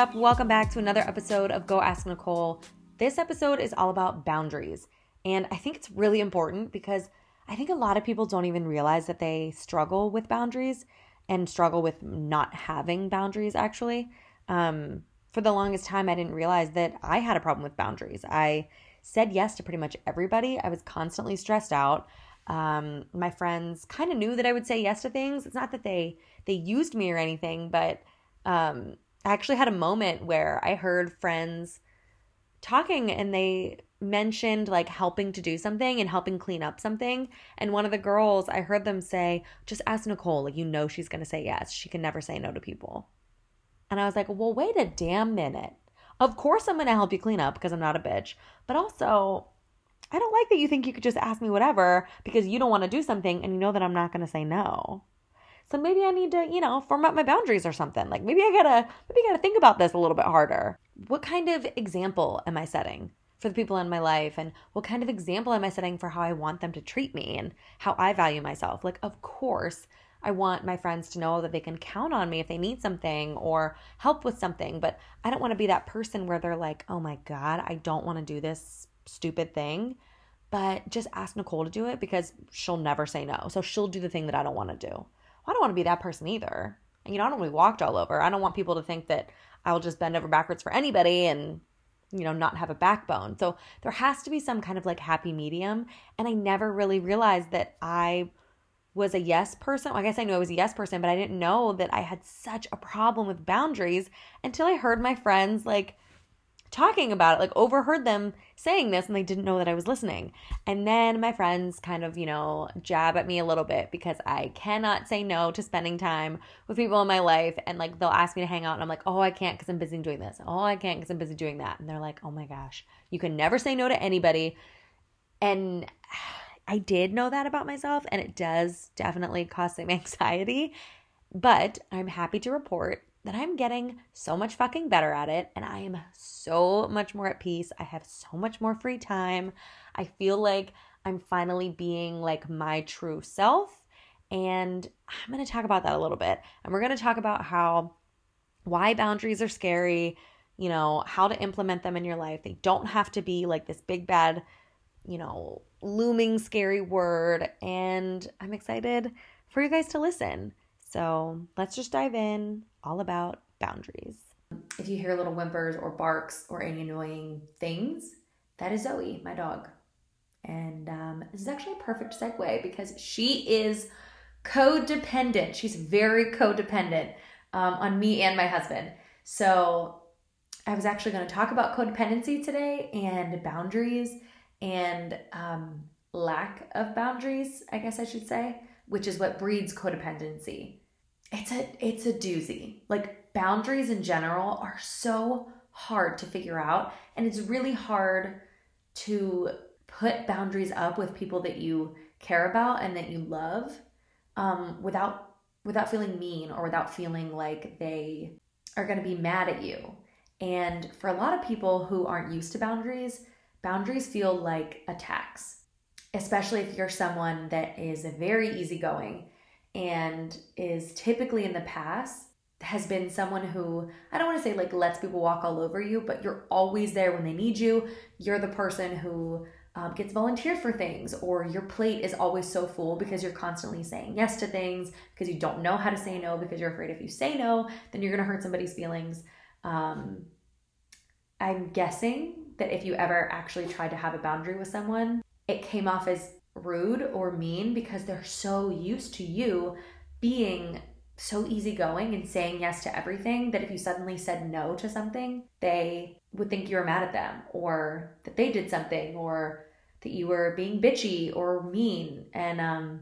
up? Welcome back to another episode of Go Ask Nicole. This episode is all about boundaries. And I think it's really important because I think a lot of people don't even realize that they struggle with boundaries and struggle with not having boundaries, actually. Um, for the longest time, I didn't realize that I had a problem with boundaries. I said yes to pretty much everybody. I was constantly stressed out. Um, my friends kind of knew that I would say yes to things. It's not that they they used me or anything, but um, I actually had a moment where I heard friends talking and they mentioned like helping to do something and helping clean up something. And one of the girls, I heard them say, just ask Nicole, like, you know, she's going to say yes. She can never say no to people. And I was like, well, wait a damn minute. Of course, I'm going to help you clean up because I'm not a bitch. But also, I don't like that you think you could just ask me whatever because you don't want to do something and you know that I'm not going to say no. So maybe I need to, you know, form up my boundaries or something. Like maybe I gotta, maybe I gotta think about this a little bit harder. What kind of example am I setting for the people in my life? And what kind of example am I setting for how I want them to treat me and how I value myself? Like, of course, I want my friends to know that they can count on me if they need something or help with something. But I don't want to be that person where they're like, oh my God, I don't want to do this stupid thing. But just ask Nicole to do it because she'll never say no. So she'll do the thing that I don't want to do. I don't want to be that person either. And, You know, I don't want to be walked all over. I don't want people to think that I'll just bend over backwards for anybody and, you know, not have a backbone. So there has to be some kind of like happy medium. And I never really realized that I was a yes person. I guess I knew I was a yes person, but I didn't know that I had such a problem with boundaries until I heard my friends like talking about it, like overheard them saying this and they didn't know that I was listening. And then my friends kind of, you know, jab at me a little bit because I cannot say no to spending time with people in my life. And like they'll ask me to hang out and I'm like, oh, I can't because I'm busy doing this. Oh, I can't because I'm busy doing that. And they're like, oh my gosh, you can never say no to anybody. And I did know that about myself and it does definitely cause some anxiety. But I'm happy to report that I'm getting so much fucking better at it and I am so much more at peace. I have so much more free time. I feel like I'm finally being like my true self. And I'm going to talk about that a little bit. And we're going to talk about how why boundaries are scary, you know, how to implement them in your life. They don't have to be like this big bad, you know, looming scary word. And I'm excited for you guys to listen. So let's just dive in all about boundaries. If you hear little whimpers or barks or any annoying things, that is Zoe, my dog. And um, this is actually a perfect segue because she is codependent. She's very codependent um, on me and my husband. So I was actually going to talk about codependency today and boundaries and um, lack of boundaries, I guess I should say, which is what breeds codependency it's a it's a doozy. Like boundaries in general are so hard to figure out and it's really hard to put boundaries up with people that you care about and that you love um, without without feeling mean or without feeling like they are going to be mad at you. And for a lot of people who aren't used to boundaries, boundaries feel like attacks, especially if you're someone that is very easygoing and is typically in the past has been someone who I don't want to say like lets people walk all over you, but you're always there when they need you. You're the person who um, gets volunteered for things, or your plate is always so full because you're constantly saying yes to things because you don't know how to say no because you're afraid if you say no, then you're going to hurt somebody's feelings. Um, I'm guessing that if you ever actually tried to have a boundary with someone, it came off as rude or mean because they're so used to you being so easygoing and saying yes to everything that if you suddenly said no to something, they would think you were mad at them or that they did something or that you were being bitchy or mean. And um,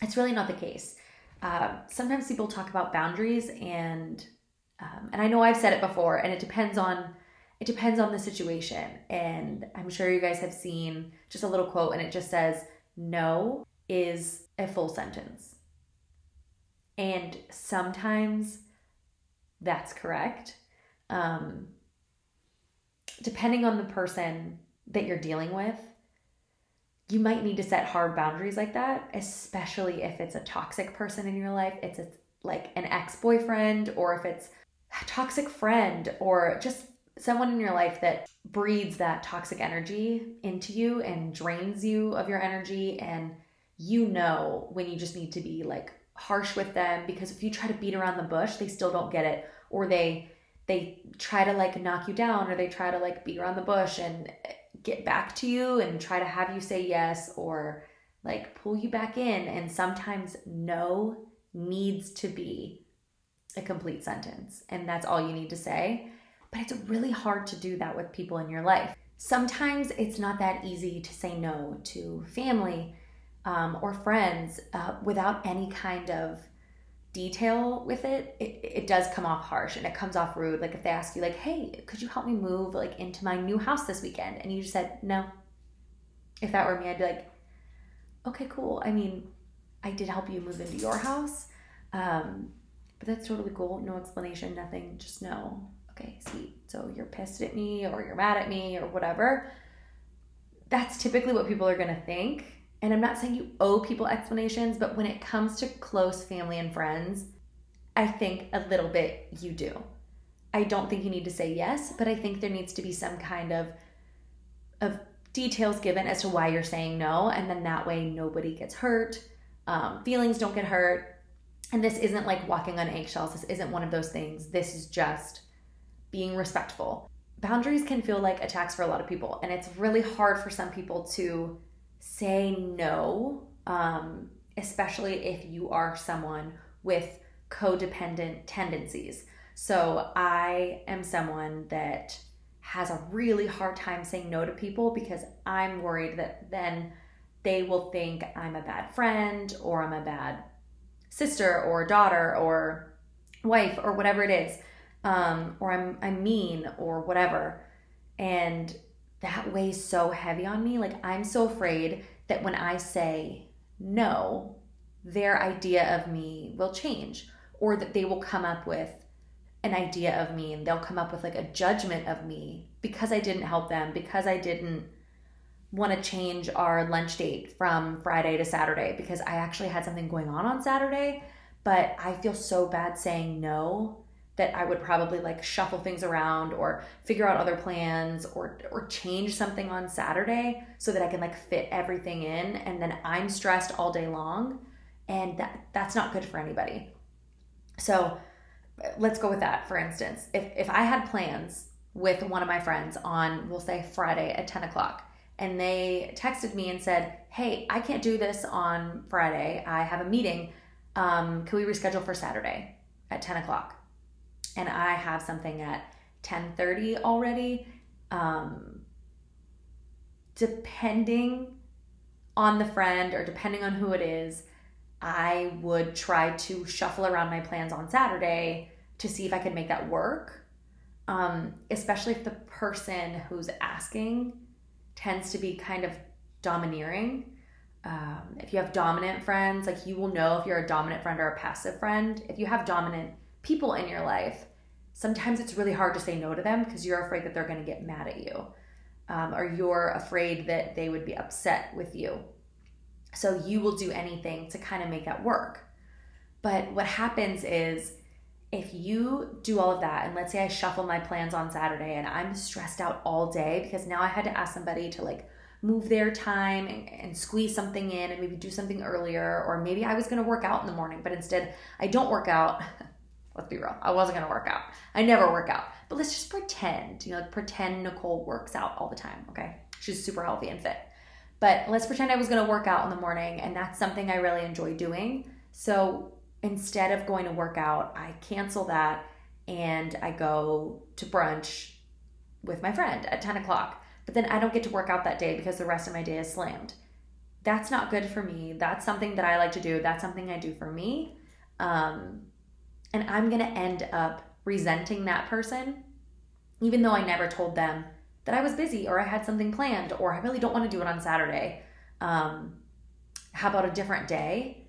it's really not the case. Uh, sometimes people talk about boundaries and um, and I know I've said it before, and it depends on it depends on the situation. And I'm sure you guys have seen just a little quote, and it just says, No is a full sentence. And sometimes that's correct. Um, depending on the person that you're dealing with, you might need to set hard boundaries like that, especially if it's a toxic person in your life. It's a, like an ex boyfriend, or if it's a toxic friend or just someone in your life that breeds that toxic energy into you and drains you of your energy and you know when you just need to be like harsh with them because if you try to beat around the bush they still don't get it. Or they they try to like knock you down or they try to like beat around the bush and get back to you and try to have you say yes or like pull you back in. And sometimes no needs to be a complete sentence. And that's all you need to say but it's really hard to do that with people in your life sometimes it's not that easy to say no to family um, or friends uh, without any kind of detail with it, it, it does come off harsh and it comes off rude. Like if they ask you, like, "Hey, could you help me move like into my new house this weekend?" and you just said no. If that were me, I'd be like, "Okay, cool. I mean, I did help you move into your house, um, but that's totally cool. No explanation, nothing. Just no. Okay, sweet. So you're pissed at me, or you're mad at me, or whatever." That's typically what people are gonna think and I'm not saying you owe people explanations, but when it comes to close family and friends, I think a little bit you do. I don't think you need to say yes, but I think there needs to be some kind of of details given as to why you're saying no, and then that way nobody gets hurt, um, feelings don't get hurt, and this isn't like walking on eggshells. This isn't one of those things. This is just being respectful. Boundaries can feel like attacks for a lot of people, and it's really hard for some people to say no, um, especially if you are someone with codependent tendencies. So I am someone that has a really hard time saying no to people because I'm worried that then they will think I'm a bad friend or I'm a bad sister or daughter or wife or whatever it is, um, or I'm I'm mean or whatever, and that weighs so heavy on me. Like, I'm so afraid that when I say no, their idea of me will change or that they will come up with an idea of me and they'll come up with like a judgment of me because I didn't help them, because I didn't want to change our lunch date from Friday to Saturday because I actually had something going on on Saturday, but I feel so bad saying no that I would probably like shuffle things around or figure out other plans or or change something on Saturday so that I can like fit everything in and then I'm stressed all day long and that that's not good for anybody. So let's go with that for instance. If if I had plans with one of my friends on we'll say Friday at 10 o'clock and they texted me and said, Hey, I can't do this on Friday. I have a meeting. Um, can we reschedule for Saturday at 10 o'clock? And I have something at 10:30 already, um, depending on the friend or depending on who it is, I would try to shuffle around my plans on Saturday to see if I could make that work. Um, especially if the person who's asking tends to be kind of domineering. Um, if you have dominant friends, like you will know if you're a dominant friend or a passive friend. If you have dominant people in your life, sometimes it's really hard to say no to them because you're afraid that they're going to get mad at you um, or you're afraid that they would be upset with you. So you will do anything to kind of make that work. But what happens is if you do all of that, and let's say I shuffle my plans on Saturday and I'm stressed out all day because now I had to ask somebody to like move their time and, and, squeeze something in and maybe do something earlier, or maybe I was gonna work out in the morning, but instead I don't work out Let's be real. I wasn't gonna work out. I never work out. But let's just pretend, you know, like pretend Nicole works out all the time, okay? She's super healthy and fit. But let's pretend I was gonna work out in the morning and that's something I really enjoy doing. So instead of going to work out, I cancel that and I go to brunch with my friend at 10 o'clock. But then I don't get to work out that day because the rest of my day is slammed. That's not good for me. That's something that I like to do. That's something I do for me. Um, and I'm going to end up resenting that person, even though I never told them that I was busy or I had something planned or I really don't want to do it on Saturday. Um, how about a different day?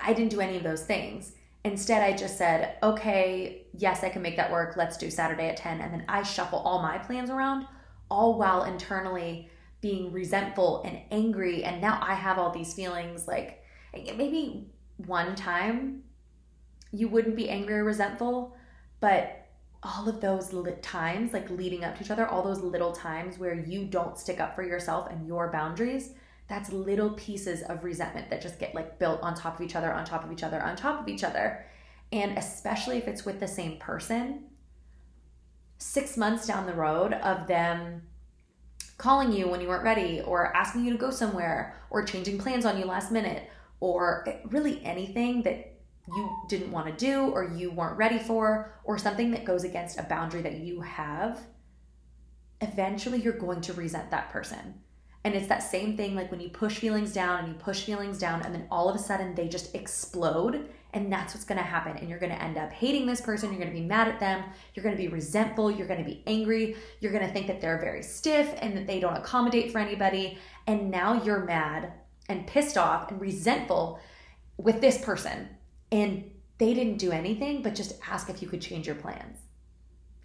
I didn't do any of those things. Instead, I just said, okay, yes, I can make that work. Let's do Saturday at 10. And then I shuffle all my plans around, all while internally being resentful and angry. And now I have all these feelings like maybe one time you wouldn't be angry or resentful, But all of those times, like leading up to each other, all those little times where you don't stick up for yourself and your boundaries, that's little pieces of resentment that just get like built on top of each other, on top of each other, on top of each other. And especially if it's with the same person, six months down the road of them calling you when you weren't ready, or asking you to go somewhere, or changing plans on you last minute, or eh, really anything that you didn't want to do or you weren't ready for, or something that goes against a boundary that you have, eventually you're going to resent that person. And it's that same thing like when you push feelings down and you push feelings down, and then all of a sudden they just explode. And that's what's gonna happen. And you're gonna end up hating this person. You're gonna be mad at them. You're gonna be resentful. You're gonna be angry. You're gonna think that they're very stiff and that they don't accommodate for anybody. And now you're mad and pissed off and resentful with this person and they didn't do anything but just ask if you could change your plans.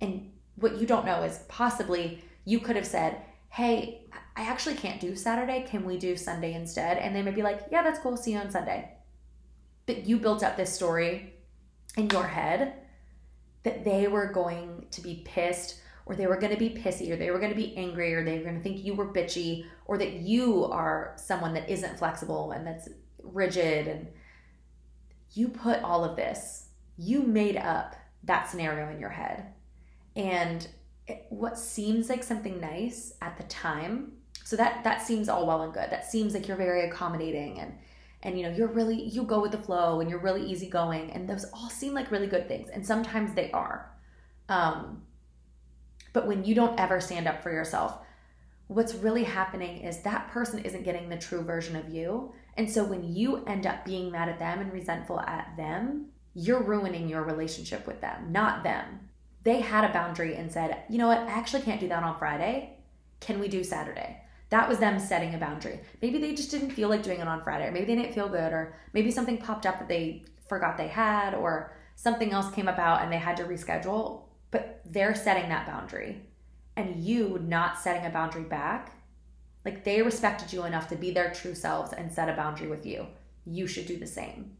And what you don't know is possibly you could have said, Hey, I actually can't do Saturday. Can we do Sunday instead? And they may be like, Yeah, that's cool. See you on Sunday. But you built up this story in your head that they were going to be pissed or they were going to be pissy or they were going to be angry or they were going to think you were bitchy or that you are someone that isn't flexible and that's rigid and you put all of this, you made up that scenario in your head. And it, what seems like something nice at the time, so that that seems all well and good. That seems like you're very accommodating and and you know, you're really you go with the flow and you're really easygoing and those all seem like really good things and sometimes they are. Um but when you don't ever stand up for yourself, what's really happening is that person isn't getting the true version of you and so when you end up being mad at them and resentful at them, you're ruining your relationship with them, not them. They had a boundary and said, you know what, I actually can't do that on Friday. Can we do Saturday? That was them setting a boundary. Maybe they just didn't feel like doing it on Friday, or maybe they didn't feel good, or maybe something popped up that they forgot they had, or something else came about and they had to reschedule. But they're setting that boundary. And you not setting a boundary back like they respected you enough to be their true selves and set a boundary with you. You should do the same.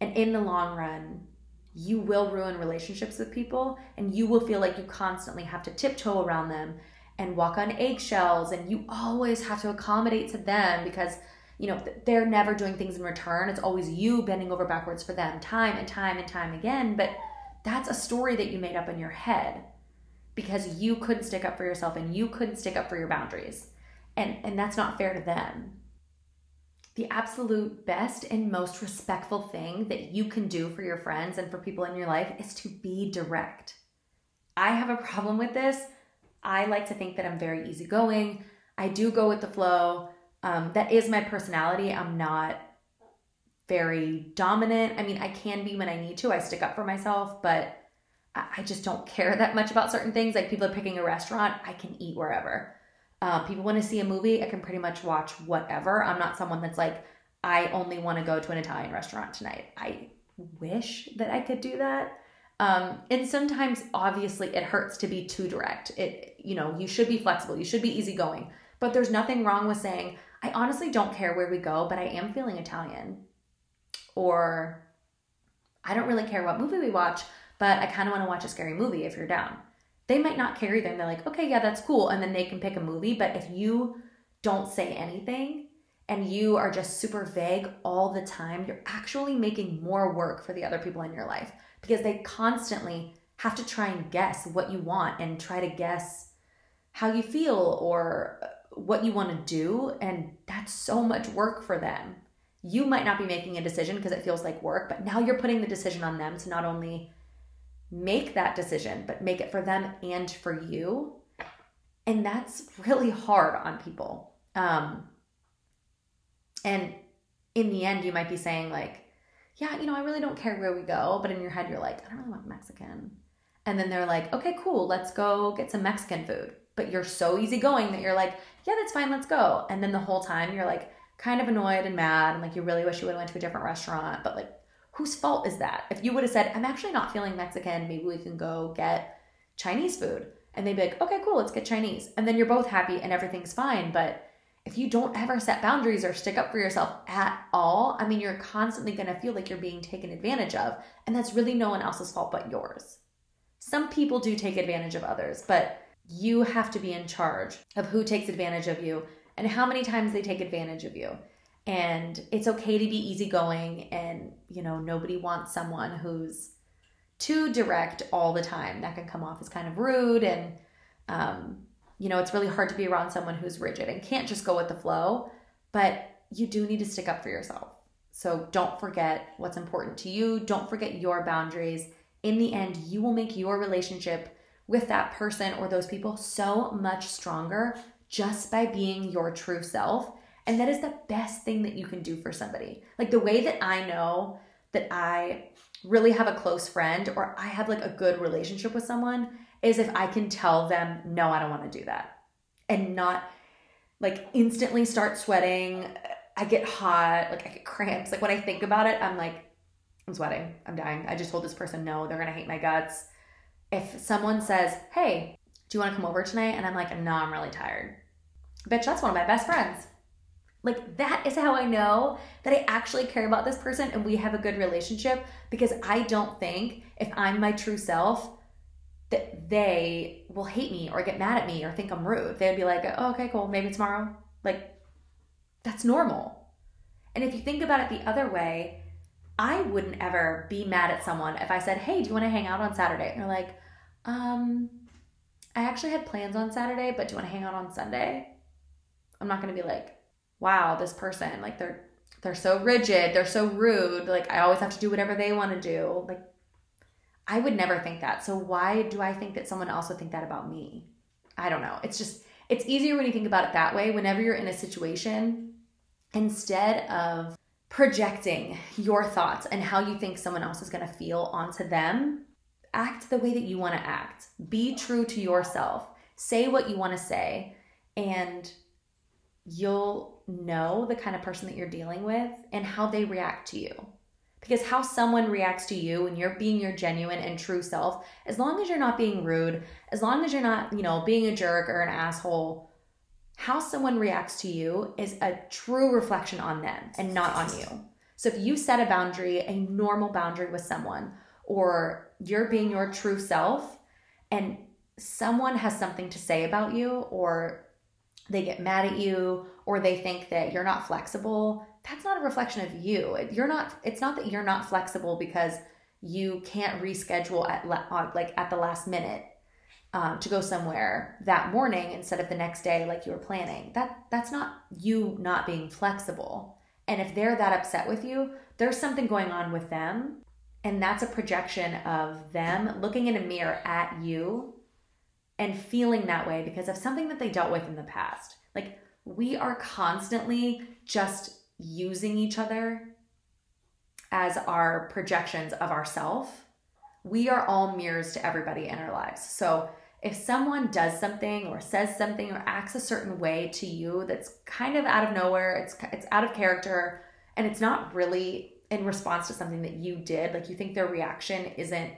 And in the long run, you will ruin relationships with people and you will feel like you constantly have to tiptoe around them and walk on eggshells and you always have to accommodate to them because you know they're never doing things in return it's always you bending over backwards for them time and time and time again but that's a story that you made up in your head because you couldn't stick up for yourself and you couldn't stick up for your boundaries and and that's not fair to them. The absolute best and most respectful thing that you can do for your friends and for people in your life is to be direct. I have a problem with this. I like to think that i'm very easygoing. I do go with the flow. Um, that is my personality. I'm not very dominant. I mean i can be when i need to. I stick up for myself but I just don't care that much about certain things. Like people are picking a restaurant, I can eat wherever. Uh, people want to see a movie, I can pretty much watch whatever. I'm not someone that's like, I only want to go to an Italian restaurant tonight. I wish that I could do that. Um, and sometimes, obviously, it hurts to be too direct. It, you know, you should be flexible, you should be easygoing. But there's nothing wrong with saying, I honestly don't care where we go, but I am feeling Italian. Or I don't really care what movie we watch, but I kind of want to watch a scary movie if you're down they might not carry them. They're like, okay, yeah, that's cool. And then they can pick a movie. But if you don't say anything and you are just super vague all the time, you're actually making more work for the other people in your life because they constantly have to try and guess what you want and try to guess how you feel or what you want to do. And that's so much work for them. You might not be making a decision because it feels like work, but now you're putting the decision on them to not only make that decision, but make it for them and for you. And that's really hard on people. Um, and in the end, you might be saying, like, yeah, you know, I really don't care where we go. But in your head, you're like, I don't really want Mexican. And then they're like, okay, cool, let's go get some Mexican food. But you're so easygoing that you're like, yeah, that's fine, let's go. And then the whole time you're like kind of annoyed and mad and like you really wish you would have went to a different restaurant, but like whose fault is that? If you would have said, I'm actually not feeling Mexican, maybe we can go get Chinese food. And they'd be like, okay, cool, let's get Chinese. And then you're both happy and everything's fine. But if you don't ever set boundaries or stick up for yourself at all, I mean, you're constantly going to feel like you're being taken advantage of. And that's really no one else's fault but yours. some people do take advantage of others, but you have to be in charge of who takes advantage of you and how many times they take advantage of you. And it's okay to be easygoing and, you know, nobody wants someone who's too direct all the time. That can come off as kind of rude and um, you know, it's really hard to be around someone who's rigid and can't just go with the flow, but you do need to stick up for yourself. So don't forget what's important to you. Don't forget your boundaries. In the end, you will make your relationship with that person or those people so much stronger just by being your true self. And that is the best thing that you can do for somebody. Like the way that I know that I really have a close friend or I have like a good relationship with someone is if I can tell them, no, I don't want to do that. And not like instantly start sweating. I get hot, like I get cramps. Like when I think about it, I'm like, I'm sweating. I'm dying. I just told this person no, they're gonna hate my guts. If someone says, Hey, do you wanna come over tonight? And I'm like, no, I'm really tired. Bitch, that's one of my best friends. Like that is how I know that I actually care about this person and we have a good relationship because I don't think if I'm my true self that they will hate me or get mad at me or think I'm rude. They'd be like, oh, okay, cool, maybe tomorrow. Like, that's normal. And if you think about it the other way, I wouldn't ever be mad at someone if I said, hey, do you want to hang out on Saturday? And they're like, um, I actually had plans on Saturday, but do you want to hang out on Sunday? I'm not going to be like, wow, this person, like, they're they're so rigid, they're so rude, like I always have to do whatever they want to do. Like I would never think that. So why do I think that someone else would think that about me? I don't know. It's just it's easier when you think about it that way. Whenever you're in a situation, instead of projecting your thoughts and how you think someone else is going to feel onto them, act the way that you want to act. Be true to yourself. Say what you want to say and you'll know the kind of person that you're dealing with and how they react to you. Because how someone reacts to you and you're being your genuine and true self, as long as you're not being rude, as long as you're not, you know, being a jerk or an asshole, how someone reacts to you is a true reflection on them and not on you. So if you set a boundary, a normal boundary with someone, or you're being your true self and someone has something to say about you or they get mad at you or they think that you're not flexible, that's not a reflection of you. You're not it's not that you're not flexible because you can't reschedule at like at the last minute um, to go somewhere that morning instead of the next day like you were planning. That that's not you not being flexible. And if they're that upset with you, there's something going on with them and that's a projection of them looking in a mirror at you and feeling that way because of something that they dealt with in the past. Like we are constantly just using each other as our projections of ourself. We are all mirrors to everybody in our lives. So if someone does something or says something or acts a certain way to you that's kind of out of nowhere, it's it's out of character and it's not really in response to something that you did, like you think their reaction isn't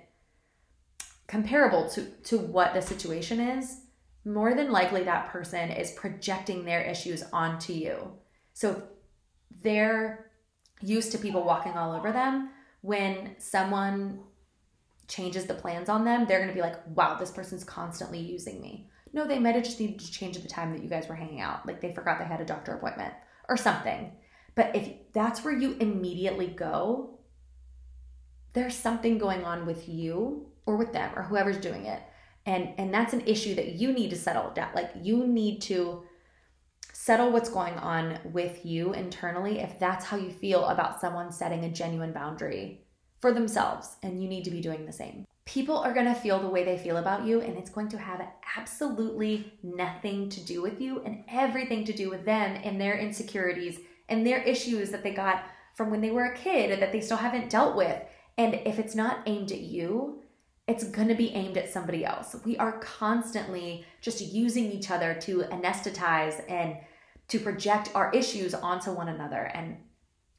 comparable to to what the situation is, more than likely that person is projecting their issues onto you. So they're used to people walking all over them. When someone changes the plans on them, they're going to be like, wow, this person's constantly using me. No, they might have just needed to change the time that you guys were hanging out. Like they forgot they had a doctor appointment or something. But if that's where you immediately go, there's something going on with you or with them or whoever's doing it. And and that's an issue that you need to settle down. Like you need to settle what's going on with you internally if that's how you feel about someone setting a genuine boundary for themselves and you need to be doing the same. People are going to feel the way they feel about you and it's going to have absolutely nothing to do with you and everything to do with them and their insecurities and their issues that they got from when they were a kid that they still haven't dealt with. And if it's not aimed at you, it's going to be aimed at somebody else. We are constantly just using each other to anesthetize and to project our issues onto one another. And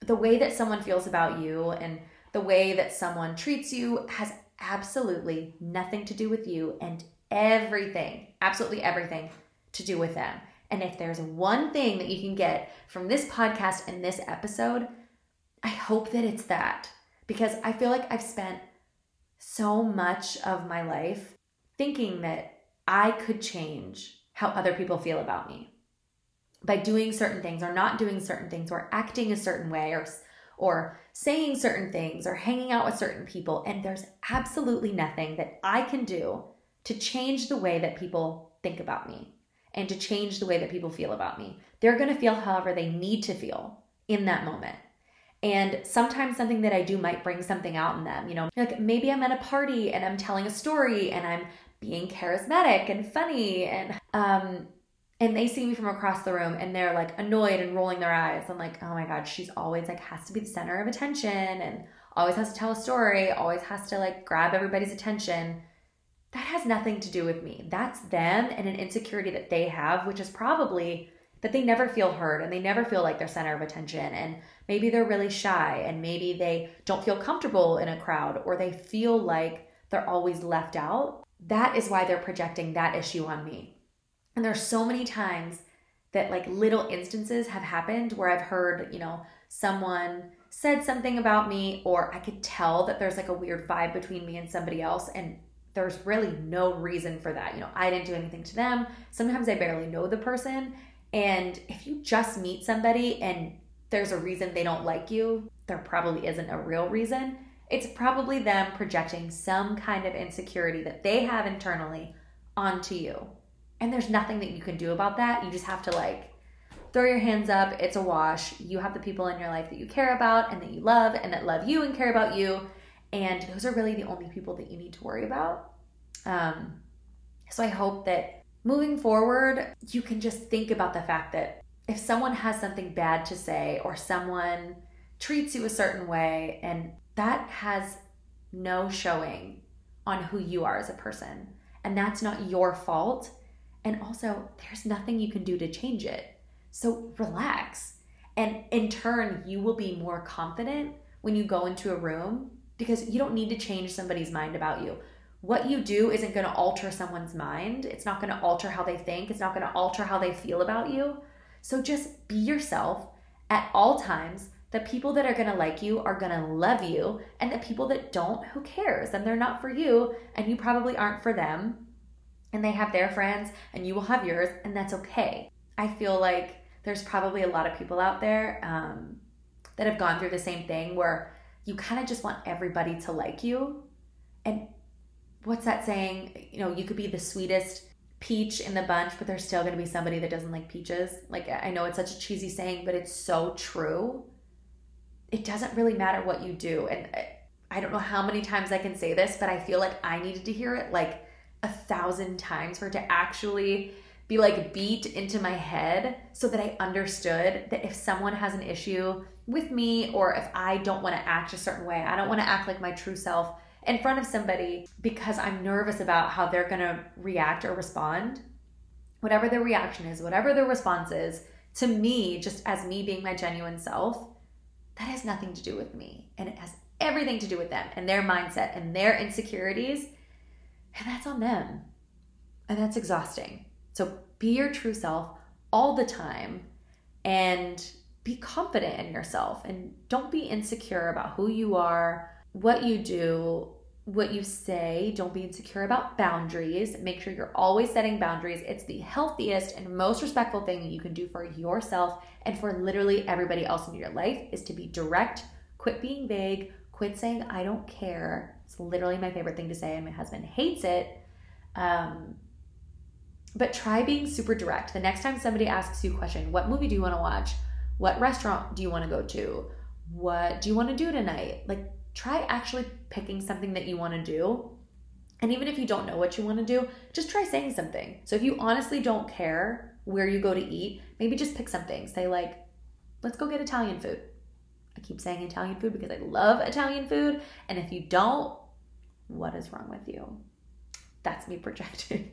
the way that someone feels about you and the way that someone treats you has absolutely nothing to do with you and everything, absolutely everything to do with them. And if there's one thing that you can get from this podcast and this episode, I hope that it's that because I feel like I've spent so much of my life thinking that I could change how other people feel about me by doing certain things or not doing certain things or acting a certain way or or saying certain things or hanging out with certain people and there's absolutely nothing that I can do to change the way that people think about me and to change the way that people feel about me. They're going to feel however they need to feel in that moment. And sometimes something that I do might bring something out in them. You know, like maybe I'm at a party and I'm telling a story and I'm being charismatic and funny and um and they see me from across the room and they're like annoyed and rolling their eyes. I'm like, oh my God, she's always like has to be the center of attention and always has to tell a story, always has to like grab everybody's attention. That has nothing to do with me. That's them and an insecurity that they have, which is probably that they never feel heard and they never feel like they're center of attention and maybe they're really shy and maybe they don't feel comfortable in a crowd or they feel like they're always left out that is why they're projecting that issue on me and there's so many times that like little instances have happened where i've heard you know someone said something about me or i could tell that there's like a weird vibe between me and somebody else and there's really no reason for that. You know, I didn't do anything to them. Sometimes I barely know the person and if you just meet somebody and there's a reason they don't like you, there probably isn't a real reason. It's probably them projecting some kind of insecurity that they have internally onto you. And there's nothing that you can do about that. You just have to like throw your hands up. It's a wash. You have the people in your life that you care about and that you love and that love you and care about you. And those are really the only people that you need to worry about. Um, so I hope that moving forward, you can just think about the fact that if someone has something bad to say or someone treats you a certain way, and that has no showing on who you are as a person, and that's not your fault. And also, there's nothing you can do to change it. So relax. And in turn, you will be more confident when you go into a room because you don't need to change somebody's mind about you what you do isn't going to alter someone's mind. It's not going to alter how they think. It's not going to alter how they feel about you. So just be yourself at all times. The people that are to like you are to love you. And the people that don't, who cares? And they're not for you. And you probably aren't for them. And they have their friends and you will have yours. And that's okay. I feel like there's probably a lot of people out there um, that have gone through the same thing where you kind of just want everybody to like you. And what's that saying? You know, you could be the sweetest peach in the bunch, but there's still going to be somebody that doesn't like peaches. Like, I know it's such a cheesy saying, but it's so true. It doesn't really matter what you do. And I don't know how many times I can say this, but I feel like I needed to hear it like a thousand times for it to actually be like beat into my head so that I understood that if someone has an issue with me or if I don't want to act a certain way, I don't want to act like my true self in front of somebody because I'm nervous about how they're going to react or respond, whatever their reaction is, whatever their response is, to me, just as me being my genuine self, that has nothing to do with me. And it has everything to do with them and their mindset and their insecurities. And that's on them. And that's exhausting. So be your true self all the time and be confident in yourself and don't be insecure about who you are what you do, what you say. Don't be insecure about boundaries. Make sure you're always setting boundaries. It's the healthiest and most respectful thing that you can do for yourself and for literally everybody else in your life is to be direct, quit being vague, quit saying, I don't care. It's literally my favorite thing to say, and my husband hates it. Um, but try being super direct. The next time somebody asks you a question, what movie do you want to watch? What restaurant do you want to go to? What do you want to do tonight? Like, try actually picking something that you want to do. And even if you don't know what you want to do, just try saying something. So if you honestly don't care where you go to eat, maybe just pick something. Say, like, let's go get Italian food. I keep saying Italian food because I love Italian food. And if you don't, what is wrong with you? That's me projecting.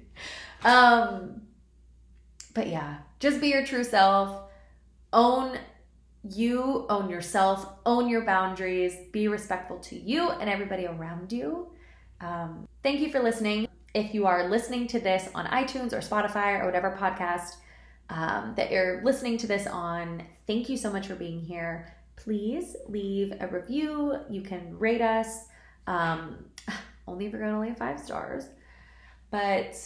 um, but yeah, just be your true self. Own you own yourself, own your boundaries, be respectful to you and everybody around you. Um, thank you for listening. If you are listening to this on iTunes or Spotify or whatever podcast um, that you're listening to this on, thank you so much for being here. Please leave a review. You can rate us. Um, only if you're going to leave five stars. But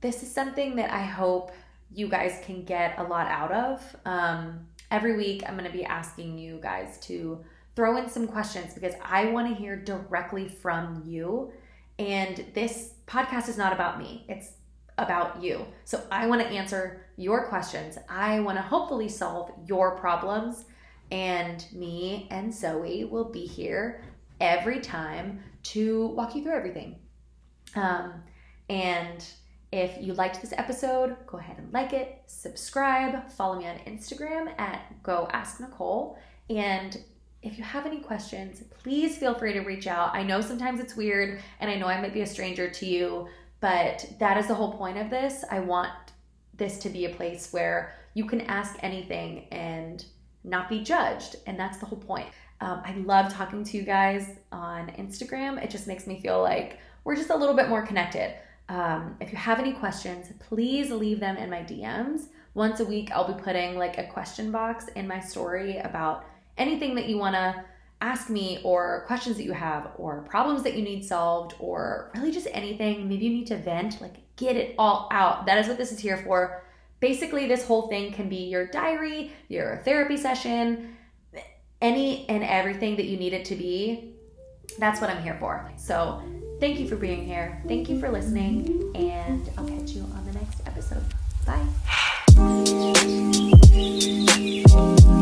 this is something that I hope you guys can get a lot out of. Um, every week, I'm going to be asking you guys to throw in some questions because I want to hear directly from you. And this podcast is not about me, it's about you. So I want to answer your questions. I want to hopefully solve your problems. And me and Zoe will be here every time to walk you through everything. Um, and if you liked this episode, go ahead and like it, subscribe, follow me on Instagram at Go Ask Nicole. And if you have any questions, please feel free to reach out. I know sometimes it's weird, and I know I might be a stranger to you, but that is the whole point of this. I want this to be a place where you can ask anything and not be judged. And that's the whole point. Um, I love talking to you guys on Instagram. It just makes me feel like we're just a little bit more connected. Um, if you have any questions, please leave them in my DMs. Once a week, I'll be putting like a question box in my story about anything that you want to ask me, or questions that you have, or problems that you need solved, or really just anything. Maybe you need to vent, like get it all out. That is what this is here for. Basically, this whole thing can be your diary, your therapy session, any and everything that you need it to be. That's what I'm here for. So, Thank you for being here. Thank you for listening, and I'll catch you on the next episode. Bye.